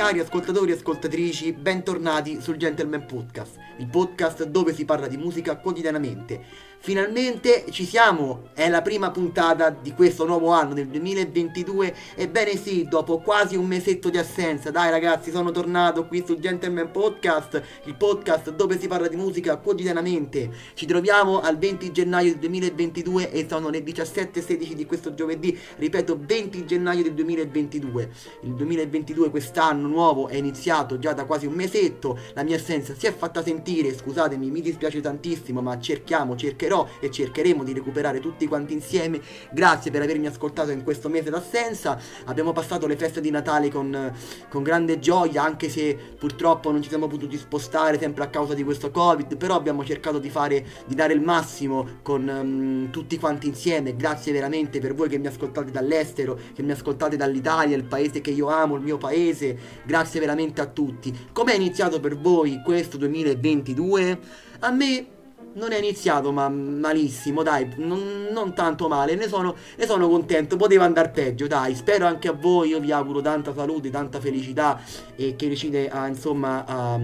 Cari ascoltatori e ascoltatrici, bentornati sul Gentleman Podcast, il podcast dove si parla di musica quotidianamente. Finalmente ci siamo, è la prima puntata di questo nuovo anno del 2022. Ebbene sì, dopo quasi un mesetto di assenza, dai ragazzi, sono tornato qui sul Gentleman Podcast, il podcast dove si parla di musica quotidianamente. Ci troviamo al 20 gennaio del 2022 e sono le 17.16 di questo giovedì, ripeto 20 gennaio del 2022. Il 2022 quest'anno nuovo è iniziato già da quasi un mesetto, la mia assenza si è fatta sentire, scusatemi, mi dispiace tantissimo, ma cerchiamo, cercherò e cercheremo di recuperare tutti quanti insieme. Grazie per avermi ascoltato in questo mese d'assenza. Abbiamo passato le feste di Natale con, con grande gioia, anche se purtroppo non ci siamo potuti spostare sempre a causa di questo Covid, però abbiamo cercato di fare, di dare il massimo con um, tutti quanti insieme. Grazie veramente per voi che mi ascoltate dall'estero, che mi ascoltate dall'Italia, il paese che io amo, il mio paese. Grazie veramente a tutti. Com'è iniziato per voi questo 2022? A me non è iniziato ma malissimo, dai, non, non tanto male, ne sono, ne sono, contento, poteva andare peggio, dai, spero anche a voi, io vi auguro tanta salute, tanta felicità e che riuscite a, insomma, a,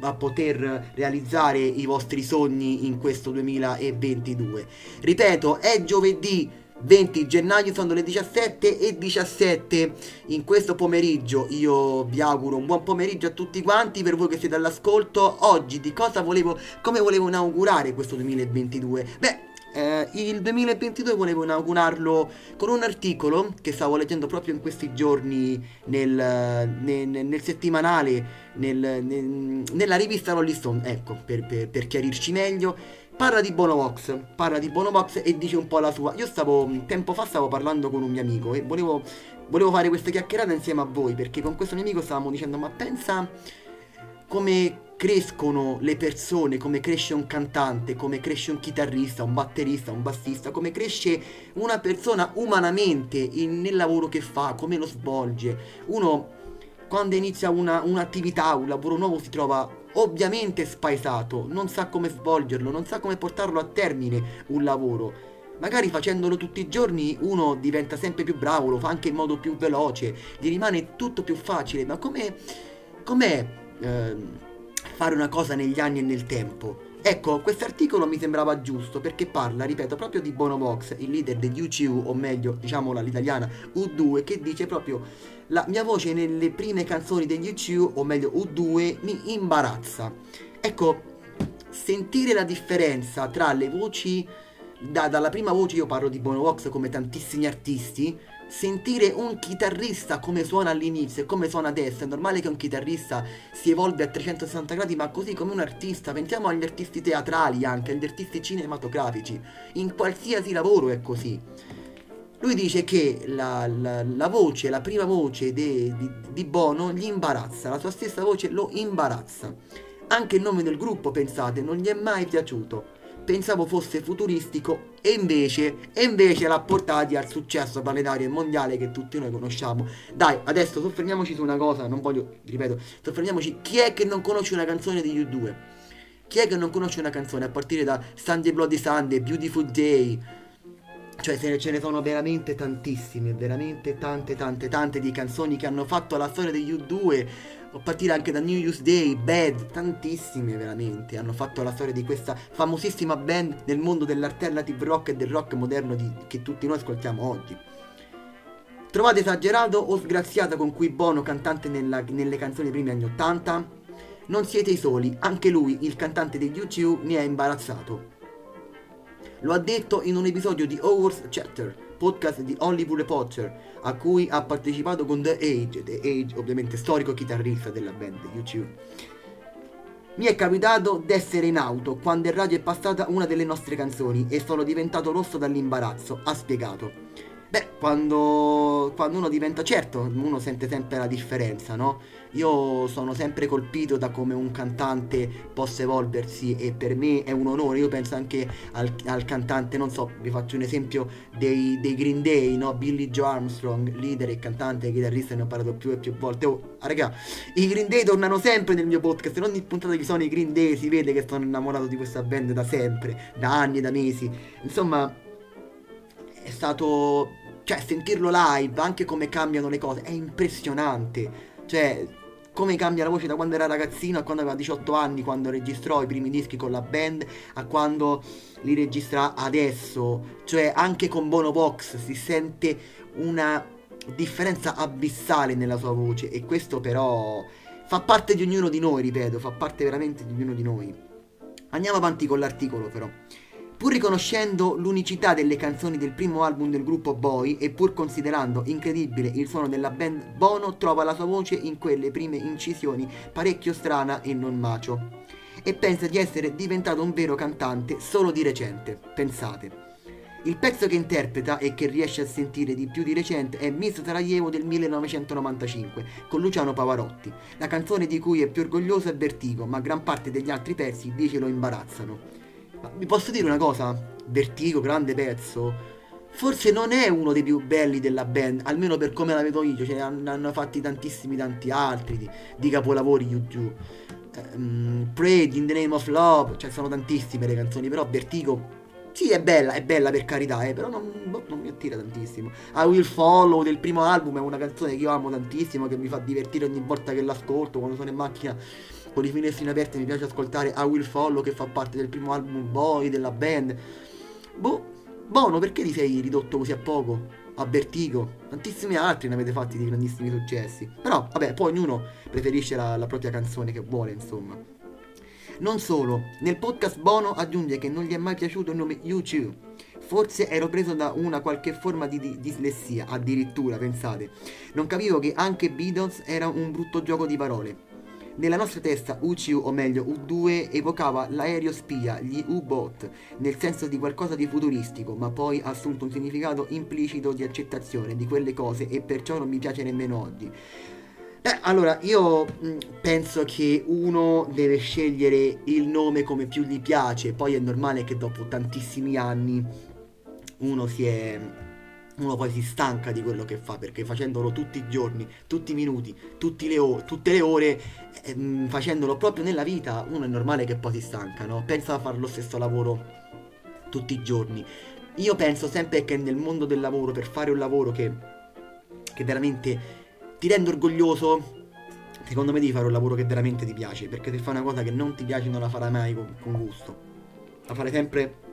a poter realizzare i vostri sogni in questo 2022. Ripeto, è giovedì 20 gennaio sono le 17 e 17 in questo pomeriggio io vi auguro un buon pomeriggio a tutti quanti. Per voi che siete all'ascolto oggi di cosa volevo come volevo inaugurare questo 2022 beh eh, il 2022 volevo inaugurarlo con un articolo che stavo leggendo proprio in questi giorni nel, nel, nel settimanale nel, nella rivista Rolling Stone. Ecco per, per, per chiarirci meglio Parla di Bonovox, parla di Bonovox e dice un po' la sua. Io stavo, tempo fa stavo parlando con un mio amico e volevo, volevo fare questa chiacchierata insieme a voi perché con questo mio amico stavamo dicendo ma pensa come crescono le persone, come cresce un cantante, come cresce un chitarrista, un batterista, un bassista, come cresce una persona umanamente in, nel lavoro che fa, come lo svolge. Uno quando inizia una, un'attività, un lavoro nuovo si trova ovviamente spaesato, non sa come svolgerlo, non sa come portarlo a termine un lavoro. Magari facendolo tutti i giorni uno diventa sempre più bravo, lo fa anche in modo più veloce, gli rimane tutto più facile, ma com'è, com'è eh, fare una cosa negli anni e nel tempo? Ecco, questo articolo mi sembrava giusto perché parla, ripeto, proprio di Bono Vox, il leader degli UCU, o meglio, diciamola l'italiana, U2, che dice proprio la mia voce nelle prime canzoni degli UCU, o meglio U2, mi imbarazza. Ecco, sentire la differenza tra le voci, da, dalla prima voce io parlo di Bono Vox come tantissimi artisti, sentire un chitarrista come suona all'inizio e come suona adesso, è normale che un chitarrista si evolve a 360 gradi, ma così come un artista, pensiamo agli artisti teatrali anche, agli artisti cinematografici, in qualsiasi lavoro è così. Lui dice che la, la, la voce, la prima voce de, di, di Bono gli imbarazza, la sua stessa voce lo imbarazza. Anche il nome del gruppo, pensate, non gli è mai piaciuto pensavo fosse futuristico e invece, e invece l'ha portati al successo planetario e mondiale che tutti noi conosciamo. Dai, adesso soffermiamoci su una cosa, non voglio, ripeto, soffermiamoci, chi è che non conosce una canzone degli U2? Chi è che non conosce una canzone a partire da Sunday Bloody Sunday, Beautiful Day? Cioè se ce ne sono veramente tantissime, veramente tante tante tante di canzoni che hanno fatto la storia degli U2 a partire anche da New Year's Day, Bad, tantissime veramente hanno fatto la storia di questa famosissima band nel mondo dell'alternative rock e del rock moderno di, che tutti noi ascoltiamo oggi. Trovate esagerato o sgraziata con cui Bono, cantante nella, nelle canzoni dei primi anni 80? Non siete i soli, anche lui, il cantante degli U2, mi ha imbarazzato. Lo ha detto in un episodio di Howard's Chatter, podcast di Hollywood Reporter, a cui ha partecipato con The Age, The Age ovviamente storico chitarrista della band YouTube. Mi è capitato d'essere in auto quando in radio è passata una delle nostre canzoni e sono diventato rosso dall'imbarazzo, ha spiegato. Beh, quando, quando uno diventa certo, uno sente sempre la differenza, no? Io sono sempre colpito da come un cantante possa evolversi e per me è un onore. Io penso anche al, al cantante, non so, vi faccio un esempio dei, dei, Green Day, no? Billy Joe Armstrong, leader e cantante e chitarrista, ne ho parlato più e più volte. Oh, raga, i Green Day tornano sempre nel mio podcast. In ogni puntata che sono i Green Day si vede che sono innamorato di questa band da sempre, da anni da mesi. Insomma è stato... Cioè, sentirlo live, anche come cambiano le cose, è impressionante. Cioè, come cambia la voce da quando era ragazzino a quando aveva 18 anni, quando registrò i primi dischi con la band, a quando li registra adesso. Cioè, anche con Bono Box si sente una differenza abissale nella sua voce e questo però fa parte di ognuno di noi, ripeto, fa parte veramente di ognuno di noi. Andiamo avanti con l'articolo però. Pur riconoscendo l'unicità delle canzoni del primo album del gruppo Boy e pur considerando incredibile il suono della band, Bono trova la sua voce in quelle prime incisioni parecchio strana e non macio. E pensa di essere diventato un vero cantante solo di recente, pensate. Il pezzo che interpreta e che riesce a sentire di più di recente è Miss Sarajevo del 1995 con Luciano Pavarotti. La canzone di cui è più orgoglioso è Vertigo, ma gran parte degli altri pezzi dice lo imbarazzano. Vi posso dire una cosa? Vertigo, grande pezzo. Forse non è uno dei più belli della band, almeno per come la vedo io. Ce ne hanno, fatti tantissimi tanti altri di, di capolavori YouTube. Um, Pray, In the Name of Love, cioè sono tantissime le canzoni, però Vertigo sì, è bella, è bella per carità, eh, però non, boh, non, mi attira tantissimo. I Will Follow del primo album è una canzone che io amo tantissimo, che mi fa divertire ogni volta che l'ascolto, quando sono in macchina con i finestrini aperti mi piace ascoltare I Will Follow che fa parte del primo album Boy della band. Boh, buono, perché ti sei ridotto così a poco? A Vertigo, tantissimi altri ne avete fatti di grandissimi successi. Però, vabbè, poi ognuno preferisce la, la propria canzone che vuole, insomma. Non solo, nel podcast Bono aggiunge che non gli è mai piaciuto il nome YouTube. Forse ero preso da una qualche forma di, di dislessia, addirittura, pensate. Non capivo che anche Beatles era un brutto gioco di parole. Nella nostra testa UCU, o meglio U2, evocava l'aereo spia, gli U-Bot, nel senso di qualcosa di futuristico, ma poi ha assunto un significato implicito di accettazione di quelle cose e perciò non mi piace nemmeno oggi. Beh, allora, io mm, penso che uno deve scegliere il nome come più gli piace, poi è normale che dopo tantissimi anni uno si è uno poi si stanca di quello che fa perché facendolo tutti i giorni, tutti i minuti, le o- tutte le ore, ehm, facendolo proprio nella vita, uno è normale che poi si stanca, no? Pensa a fare lo stesso lavoro tutti i giorni. Io penso sempre che nel mondo del lavoro, per fare un lavoro che, che veramente ti rende orgoglioso. Secondo me devi fare un lavoro che veramente ti piace, perché se fai una cosa che non ti piace non la farai mai con, con gusto. La farai sempre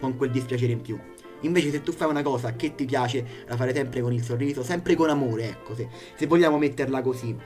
con quel dispiacere in più. Invece se tu fai una cosa che ti piace, la farai sempre con il sorriso, sempre con amore, ecco, se, se vogliamo metterla così.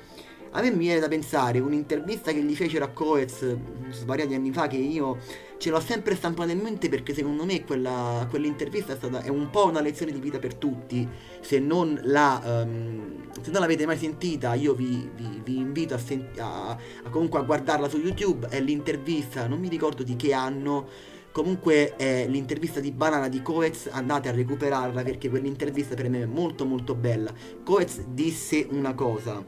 A me mi viene da pensare un'intervista che gli fecero a Coez svariati anni fa che io ce l'ho sempre stampata in mente perché secondo me quella, quell'intervista è stata è un po' una lezione di vita per tutti. Se non, la, um, se non l'avete mai sentita, io vi, vi, vi invito a, senti- a, a, comunque a guardarla su YouTube. È l'intervista, non mi ricordo di che anno. Comunque è l'intervista di Banana di Coez, andate a recuperarla perché quell'intervista per me è molto molto bella. Coez disse una cosa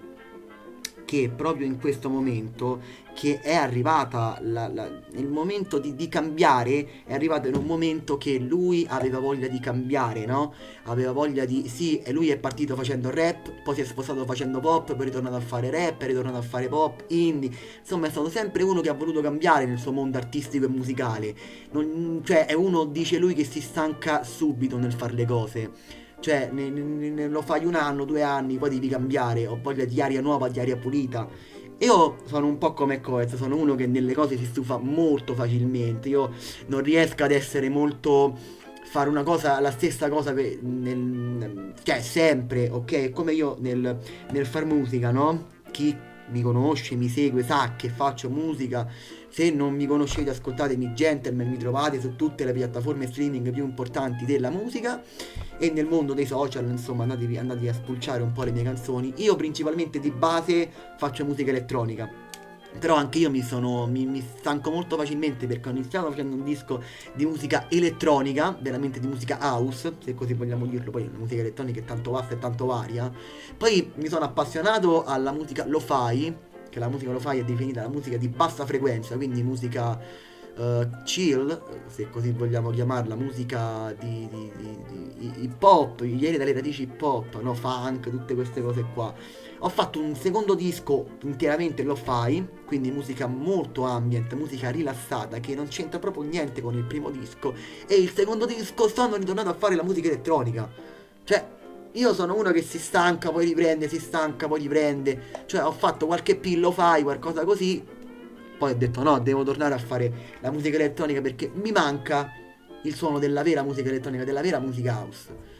che proprio in questo momento che è arrivata la, la, il momento di, di, cambiare è arrivato in un momento che lui aveva voglia di cambiare no? aveva voglia di sì e lui è partito facendo rap poi si è spostato facendo pop poi è ritornato a fare rap è ritornato a fare pop indie. Insomma è stato sempre uno che ha voluto cambiare nel suo mondo artistico e musicale. Non, cioè è uno dice lui che si stanca subito nel fare le cose cioè, ne, ne, lo fai un anno, due anni, poi devi cambiare. Ho voglia di aria nuova, di aria pulita. Io sono un po' come Coez, sono uno che nelle cose si stufa molto facilmente. Io non riesco ad essere molto. fare una cosa, la stessa cosa per, nel, cioè sempre, ok? Come io nel, nel far musica, no? Chi mi conosce, mi segue, sa che faccio musica se non mi conoscete ascoltatemi Gentleman, mi trovate su tutte le piattaforme streaming più importanti della musica e nel mondo dei social, insomma, andatevi, andatevi a spulciare un po' le mie canzoni. Io principalmente di base faccio musica elettronica. Però anche io mi sono. Mi, mi, stanco molto facilmente perché ho iniziato facendo un disco di musica elettronica, veramente di musica house, se così vogliamo dirlo. Poi la musica elettronica è tanto vasta e tanto varia. Poi mi sono appassionato alla musica lo-fi, che la musica lo-fi è definita la musica di bassa frequenza, quindi musica uh, chill, se così vogliamo chiamarla, musica di, di, di, di hip hop, ieri dalle radici hip hop, no? funk, tutte queste cose qua. Ho fatto un secondo disco interamente lo-fi, quindi musica molto ambient, musica rilassata, che non c'entra proprio niente con il primo disco. E il secondo disco sono ritornato a fare la musica elettronica. Cioè, io sono uno che si stanca, poi riprende, si stanca, poi riprende. Cioè, ho fatto qualche pillo fai, qualcosa così. Poi ho detto no, devo tornare a fare la musica elettronica perché mi manca il suono della vera musica elettronica, della vera musica house.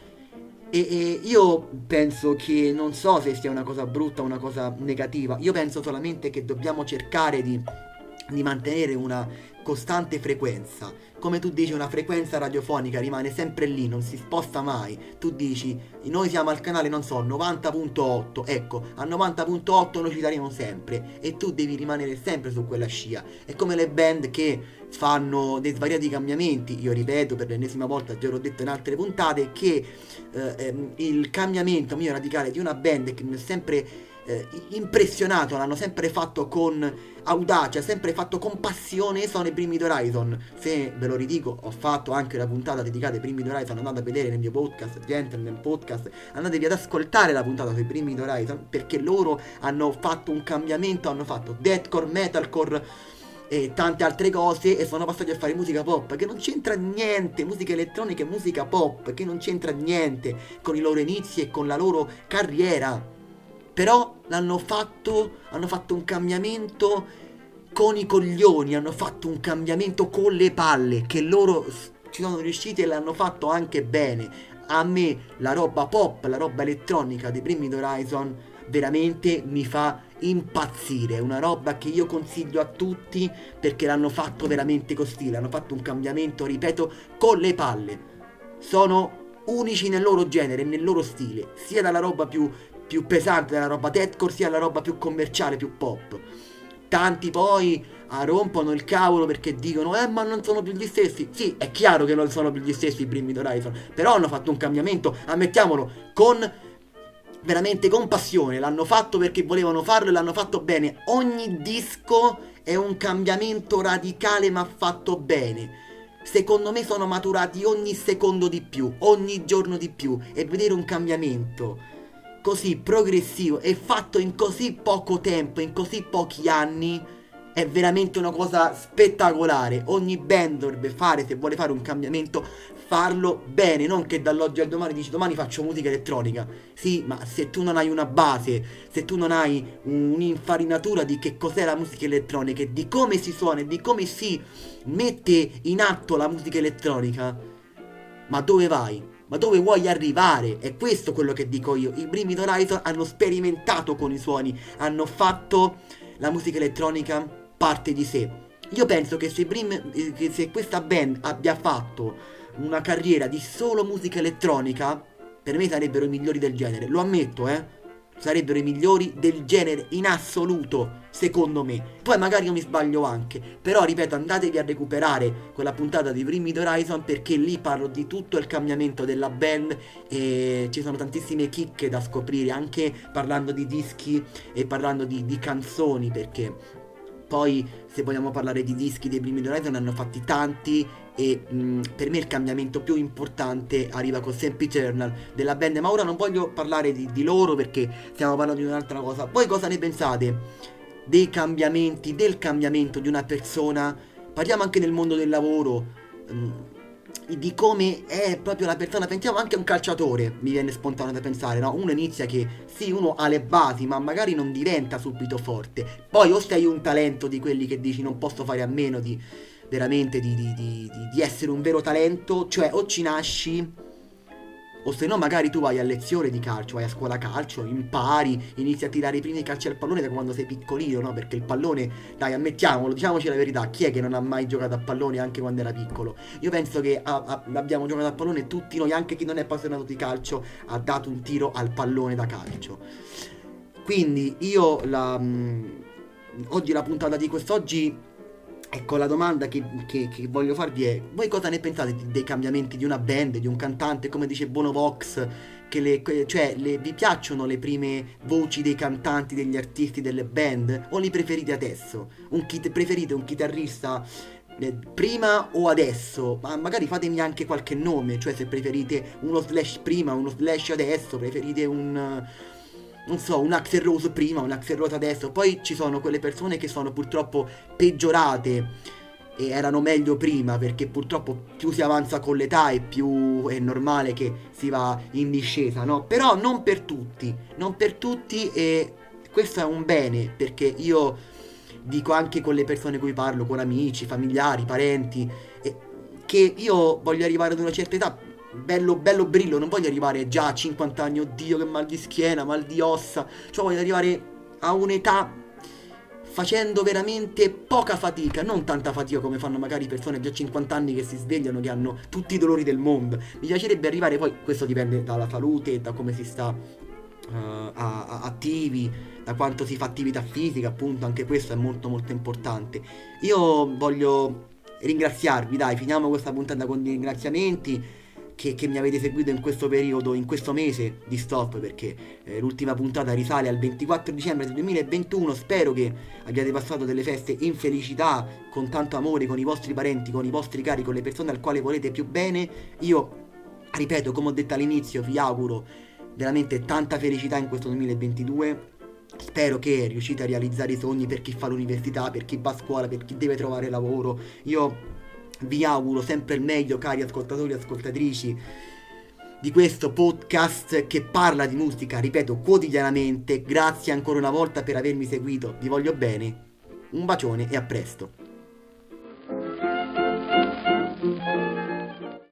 E, e, io penso che non so se sia una cosa brutta o una cosa negativa, io penso solamente che dobbiamo cercare di, di mantenere una costante frequenza. Come tu dici, una frequenza radiofonica rimane sempre lì, non si sposta mai. Tu dici, noi siamo al canale, non so, 90.8, ecco, a 90.8 noi ci saremo sempre e tu devi rimanere sempre su quella scia. È come le band che fanno dei svariati cambiamenti, io ripeto per l'ennesima volta, già l'ho detto in altre puntate, che eh, ehm, il cambiamento mio radicale di una band che mi è sempre eh, impressionato, l'hanno sempre fatto con audacia, sempre fatto con passione, sono i primi Horizon. Se ve lo ridico, ho fatto anche la puntata dedicata ai primi Horizon, andate a vedere nel mio podcast, Gentleman Podcast, andatevi ad ascoltare la puntata sui primi Horizon, perché loro hanno fatto un cambiamento, hanno fatto deathcore, metalcore e tante altre cose e sono passati a fare musica pop che non c'entra niente, musica elettronica e musica pop che non c'entra niente con i loro inizi e con la loro carriera. Però l'hanno fatto, hanno fatto un cambiamento con i coglioni, hanno fatto un cambiamento con le palle, che loro ci sono riusciti e l'hanno fatto anche bene. A me la roba pop, la roba elettronica dei primi Horizon veramente mi fa impazzire. È una roba che io consiglio a tutti perché l'hanno fatto veramente con stile. Hanno fatto un cambiamento, ripeto, con le palle. Sono unici nel loro genere, nel loro stile, sia dalla roba più più pesante della roba deathcore sia la roba più commerciale, più pop. Tanti poi ah, rompono il cavolo perché dicono eh ma non sono più gli stessi. Sì, è chiaro che non sono più gli stessi i primi Horizon, però hanno fatto un cambiamento, ammettiamolo, con veramente con passione. L'hanno fatto perché volevano farlo e l'hanno fatto bene. Ogni disco è un cambiamento radicale ma fatto bene. Secondo me sono maturati ogni secondo di più, ogni giorno di più e vedere un cambiamento così progressivo e fatto in così poco tempo, in così pochi anni, è veramente una cosa spettacolare. Ogni band dovrebbe fare, se vuole fare un cambiamento, farlo bene, non che dall'oggi al domani dici domani faccio musica elettronica. Sì, ma se tu non hai una base, se tu non hai un'infarinatura di che cos'è la musica elettronica di come si suona e di come si mette in atto la musica elettronica, ma dove vai? Ma dove vuoi arrivare? È questo quello che dico io. I primi Horizon hanno sperimentato con i suoni, hanno fatto la musica elettronica parte di sé. Io penso che se, Brim, che se questa band abbia fatto una carriera di solo musica elettronica, per me sarebbero i migliori del genere. Lo ammetto, eh sarebbero i migliori del genere in assoluto, secondo me. Poi magari io mi sbaglio anche, però ripeto, andatevi a recuperare quella puntata di Bring Horizon perché lì parlo di tutto il cambiamento della band e ci sono tantissime chicche da scoprire, anche parlando di dischi e parlando di, di canzoni, perché poi se vogliamo parlare di dischi dei primi Horizon hanno fatti tanti e mh, per me il cambiamento più importante arriva con Semp Eternal della band. Ma ora non voglio parlare di, di loro perché stiamo parlando di un'altra cosa. Voi cosa ne pensate dei cambiamenti del cambiamento di una persona? Parliamo anche nel mondo del lavoro. Mh, di come è proprio la persona, pensiamo anche a un calciatore, mi viene spontaneo da pensare, no? Uno inizia che sì, uno ha le basi, ma magari non diventa subito forte. Poi o sei un talento di quelli che dici non posso fare a meno di veramente di, di, di, di essere un vero talento, cioè o ci nasci o se no magari tu vai a lezione di calcio, vai a scuola calcio, impari, inizi a tirare i primi calci al pallone da quando sei piccolino, no? Perché il pallone, dai ammettiamolo, diciamoci la verità, chi è che non ha mai giocato a pallone anche quando era piccolo? Io penso che a, a, abbiamo giocato a pallone tutti noi, anche chi non è appassionato di calcio, ha dato un tiro al pallone da calcio. Quindi io la... Mh, mm, oggi la puntata di quest'oggi Ecco, la domanda che, che, che, voglio farvi è: voi cosa ne pensate dei cambiamenti di una band, di un cantante, come dice Bono Vox? Che le, cioè, le, vi piacciono le prime voci dei cantanti, degli artisti delle band? O li preferite adesso? Un kit, preferite un chitarrista eh, prima o adesso? Ma magari fatemi anche qualche nome, cioè se preferite uno slash prima, uno slash adesso, preferite un non so, un Axel Rose prima, un Axel Rose adesso. Poi ci sono quelle persone che sono purtroppo peggiorate e erano meglio prima perché purtroppo più si avanza con l'età e più è normale che si va in discesa, no? Però non per tutti, non per tutti e questo è un bene perché io dico anche con le persone con cui parlo, con amici, familiari, parenti, che io voglio arrivare ad una certa età, bello bello brillo, non voglio arrivare già a 50 anni, oddio che mal di schiena, mal di ossa, cioè voglio arrivare a un'età facendo veramente poca fatica, non tanta fatica come fanno magari persone già 50 anni che si svegliano, che hanno tutti i dolori del mondo. Mi piacerebbe arrivare poi, questo dipende dalla salute, da come si sta uh, a, a, attivi, da quanto si fa attività fisica, appunto, anche questo è molto molto importante. Io voglio ringraziarvi, dai, finiamo questa puntata con i ringraziamenti che, che, mi avete seguito in questo periodo, in questo mese di stop, perché eh, l'ultima puntata risale al 24 dicembre del 2021. Spero che abbiate passato delle feste in felicità, con tanto amore, con i vostri parenti, con i vostri cari, con le persone al quale volete più bene. Io, ripeto, come ho detto all'inizio, vi auguro veramente tanta felicità in questo 2022. Spero che riuscite a realizzare i sogni per chi fa l'università, per chi va a scuola, per chi deve trovare lavoro. Io vi auguro sempre il meglio, cari ascoltatori e ascoltatrici di questo podcast che parla di musica, ripeto, quotidianamente. Grazie ancora una volta per avermi seguito, vi voglio bene. Un bacione e a presto.